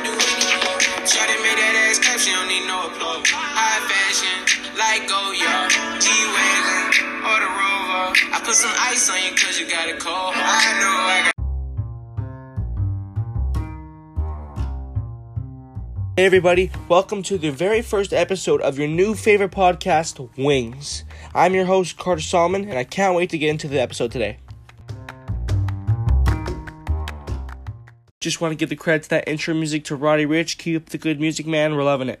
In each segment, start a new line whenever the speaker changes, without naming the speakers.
Do anything. Shawty made that ass clap, she don't need no applause. High fashion, like G-Wagon, or the Rover. I put some ice on you cause you got it cold. I know I got
Hey everybody, welcome to the very first episode of your new favorite podcast, Wings. I'm your host, Carter Solomon, and I can't wait to get into the episode today. Just want to give the credit to that intro music to Roddy Ricch. Keep up the good music, man. We're loving it.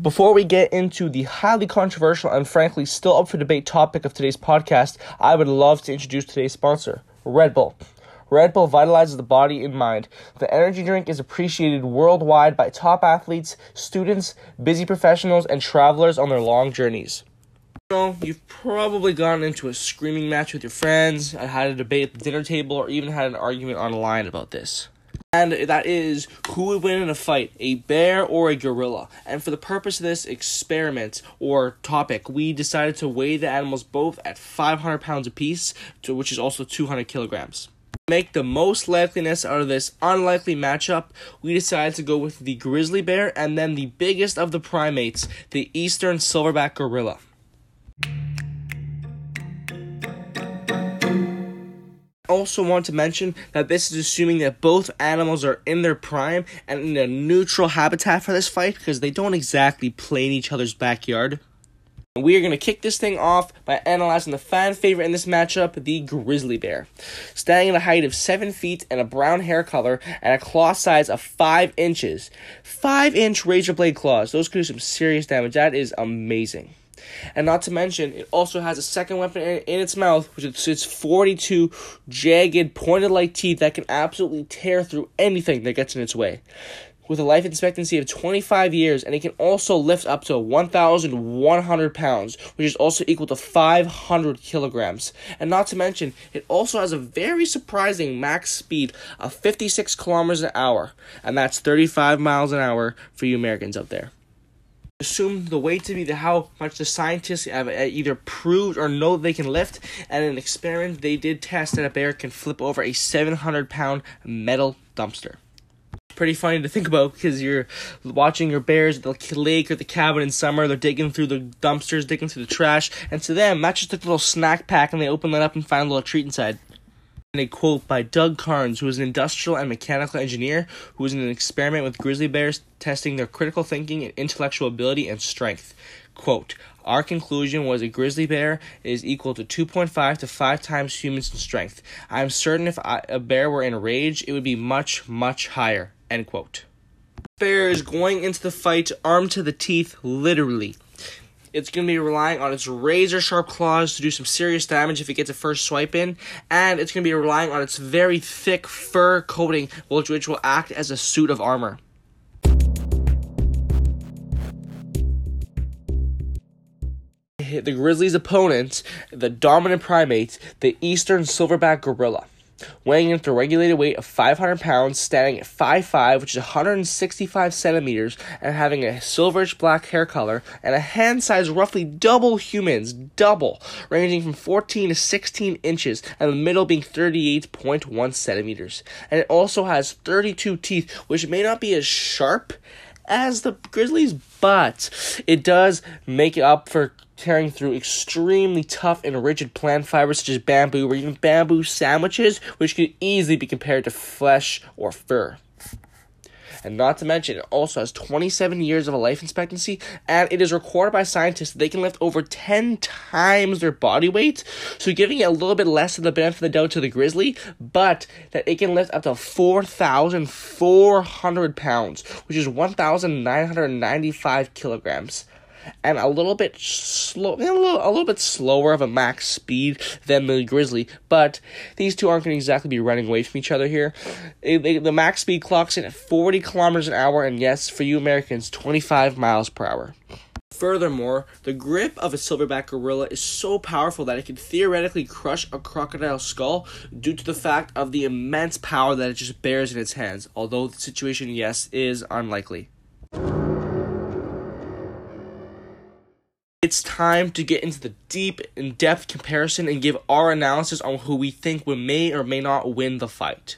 Before we get into the highly controversial and frankly still up for debate topic of today's podcast, I would love to introduce today's sponsor, Red Bull. Red Bull vitalizes the body and mind. The energy drink is appreciated worldwide by top athletes, students, busy professionals, and travelers on their long journeys. So, you've probably gotten into a screaming match with your friends, had a debate at the dinner table, or even had an argument online about this. And that is who would win in a fight, a bear or a gorilla. And for the purpose of this experiment or topic, we decided to weigh the animals both at 500 pounds apiece, which is also 200 kilograms make the most likeliness out of this unlikely matchup, we decided to go with the grizzly bear and then the biggest of the primates, the eastern silverback gorilla. Also want to mention that this is assuming that both animals are in their prime and in a neutral habitat for this fight because they don't exactly play in each other's backyard. We are going to kick this thing off by analyzing the fan favorite in this matchup, the grizzly bear. Standing at a height of 7 feet and a brown hair color and a claw size of 5 inches. 5 inch razor blade claws. Those could do some serious damage. That is amazing. And not to mention, it also has a second weapon in, in its mouth, which is its 42 jagged, pointed like teeth that can absolutely tear through anything that gets in its way. With a life expectancy of 25 years, and it can also lift up to 1,100 pounds, which is also equal to 500 kilograms. And not to mention, it also has a very surprising max speed of 56 kilometers an hour, and that's 35 miles an hour for you Americans out there assume the weight to be the how much the scientists have uh, either proved or know they can lift. And in an experiment, they did test that a bear can flip over a 700 pound metal dumpster. Pretty funny to think about because you're watching your bears at the lake or the cabin in summer. They're digging through the dumpsters, digging through the trash, and to them, that's just a little snack pack, and they open that up and find a little treat inside a quote by Doug Carnes, who is an industrial and mechanical engineer who was in an experiment with grizzly bears testing their critical thinking and intellectual ability and strength. Quote, our conclusion was a grizzly bear is equal to 2.5 to 5 times humans in strength. I am certain if I, a bear were in rage, it would be much, much higher. End quote. Bear is going into the fight armed to the teeth, literally. It's going to be relying on its razor sharp claws to do some serious damage if it gets a first swipe in, and it's going to be relying on its very thick fur coating, which, which will act as a suit of armor. The grizzly's opponent, the dominant primate, the eastern silverback gorilla weighing in at a regulated weight of 500 pounds, standing at 5'5, which is 165 centimeters, and having a silverish black hair color, and a hand size roughly double humans, double, ranging from 14 to 16 inches, and the middle being 38.1 centimeters. And it also has 32 teeth, which may not be as sharp as the Grizzlies, but it does make up for tearing through extremely tough and rigid plant fibers such as bamboo or even bamboo sandwiches, which could easily be compared to flesh or fur. And not to mention, it also has 27 years of a life expectancy, and it is recorded by scientists they can lift over 10 times their body weight, so giving it a little bit less of the benefit of the doubt to the grizzly, but that it can lift up to 4,400 pounds, which is 1,995 kilograms and a little bit slow, a little, a little bit slower of a max speed than the Grizzly. But these two aren't going to exactly be running away from each other here. the max speed clocks in at 40 kilometers an hour, and yes, for you Americans, 25 miles per hour. Furthermore, the grip of a silverback gorilla is so powerful that it can theoretically crush a crocodile's skull due to the fact of the immense power that it just bears in its hands, although the situation, yes, is unlikely. It's time to get into the deep, in depth comparison and give our analysis on who we think we may or may not win the fight.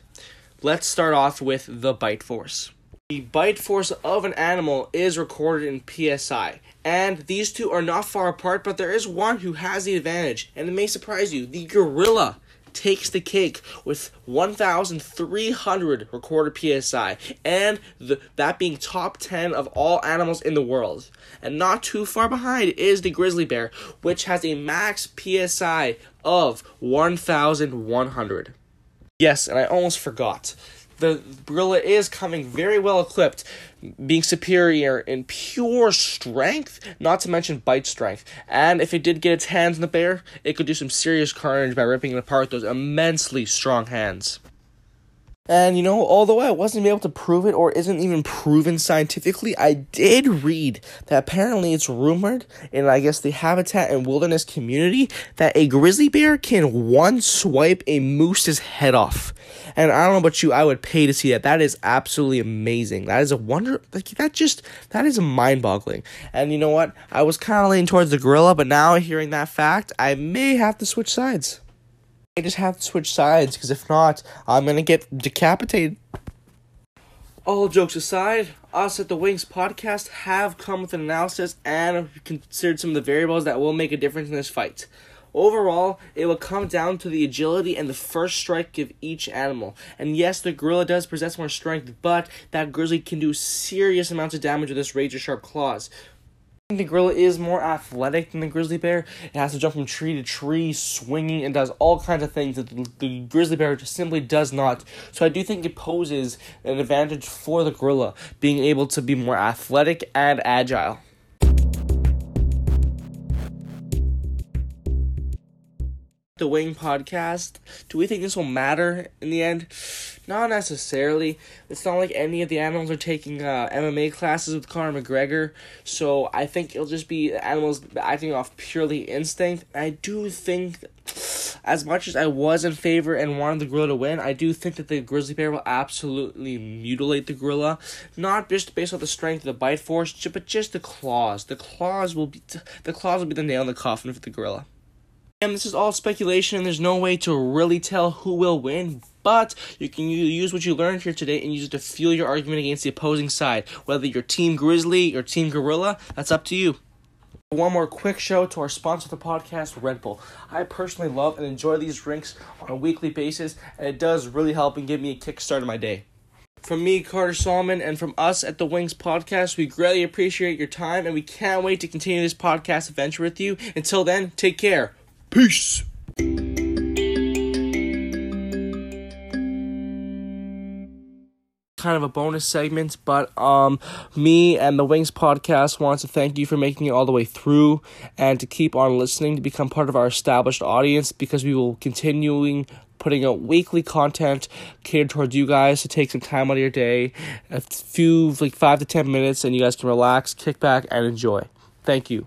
Let's start off with the bite force. The bite force of an animal is recorded in PSI. And these two are not far apart, but there is one who has the advantage. And it may surprise you the gorilla takes the cake with 1,300 recorded PSI, and the, that being top 10 of all animals in the world. And not too far behind is the grizzly bear, which has a max PSI of 1,100. Yes, and I almost forgot the gorilla is coming very well equipped, being superior in pure strength, not to mention bite strength. And if it did get its hands on the bear, it could do some serious carnage by ripping it apart with those immensely strong hands. And you know, although I wasn't able to prove it or isn't even proven scientifically, I did read that apparently it's rumored in, I guess, the habitat and wilderness community that a grizzly bear can one swipe a moose's head off. And I don't know about you, I would pay to see that. That is absolutely amazing. That is a wonder. Like that just that is mind boggling. And you know what? I was kind of leaning towards the gorilla, but now hearing that fact, I may have to switch sides. I just have to switch sides because if not, I'm gonna get decapitated. All jokes aside, us at the Wings podcast have come with an analysis and considered some of the variables that will make a difference in this fight. Overall, it will come down to the agility and the first strike of each animal. And yes, the gorilla does possess more strength, but that grizzly can do serious amounts of damage with its razor sharp claws. The gorilla is more athletic than the grizzly bear. It has to jump from tree to tree, swinging, and does all kinds of things that the, the grizzly bear just simply does not. So I do think it poses an advantage for the gorilla, being able to be more athletic and agile. The Wing podcast. Do we think this will matter in the end? Not necessarily. It's not like any of the animals are taking uh, MMA classes with Conor McGregor, so I think it'll just be animals acting off purely instinct. I do think, as much as I was in favor and wanted the gorilla to win, I do think that the grizzly bear will absolutely mutilate the gorilla, not just based on the strength of the bite force, but just the claws. The claws will be the claws will be the nail in the coffin for the gorilla. And this is all speculation, and there's no way to really tell who will win. But you can use what you learned here today and use it to fuel your argument against the opposing side. Whether you're Team Grizzly or Team Gorilla, that's up to you. One more quick show to our sponsor of the podcast, Red Bull. I personally love and enjoy these drinks on a weekly basis, and it does really help and give me a kickstart of my day. From me, Carter Solomon, and from us at the Wings Podcast, we greatly appreciate your time, and we can't wait to continue this podcast adventure with you. Until then, take care. Peace. kind of a bonus segment, but um, me and the Wings podcast wants to thank you for making it all the way through and to keep on listening to become part of our established audience because we will continuing putting out weekly content catered towards you guys to take some time out of your day, a few like five to ten minutes, and you guys can relax, kick back, and enjoy. Thank you.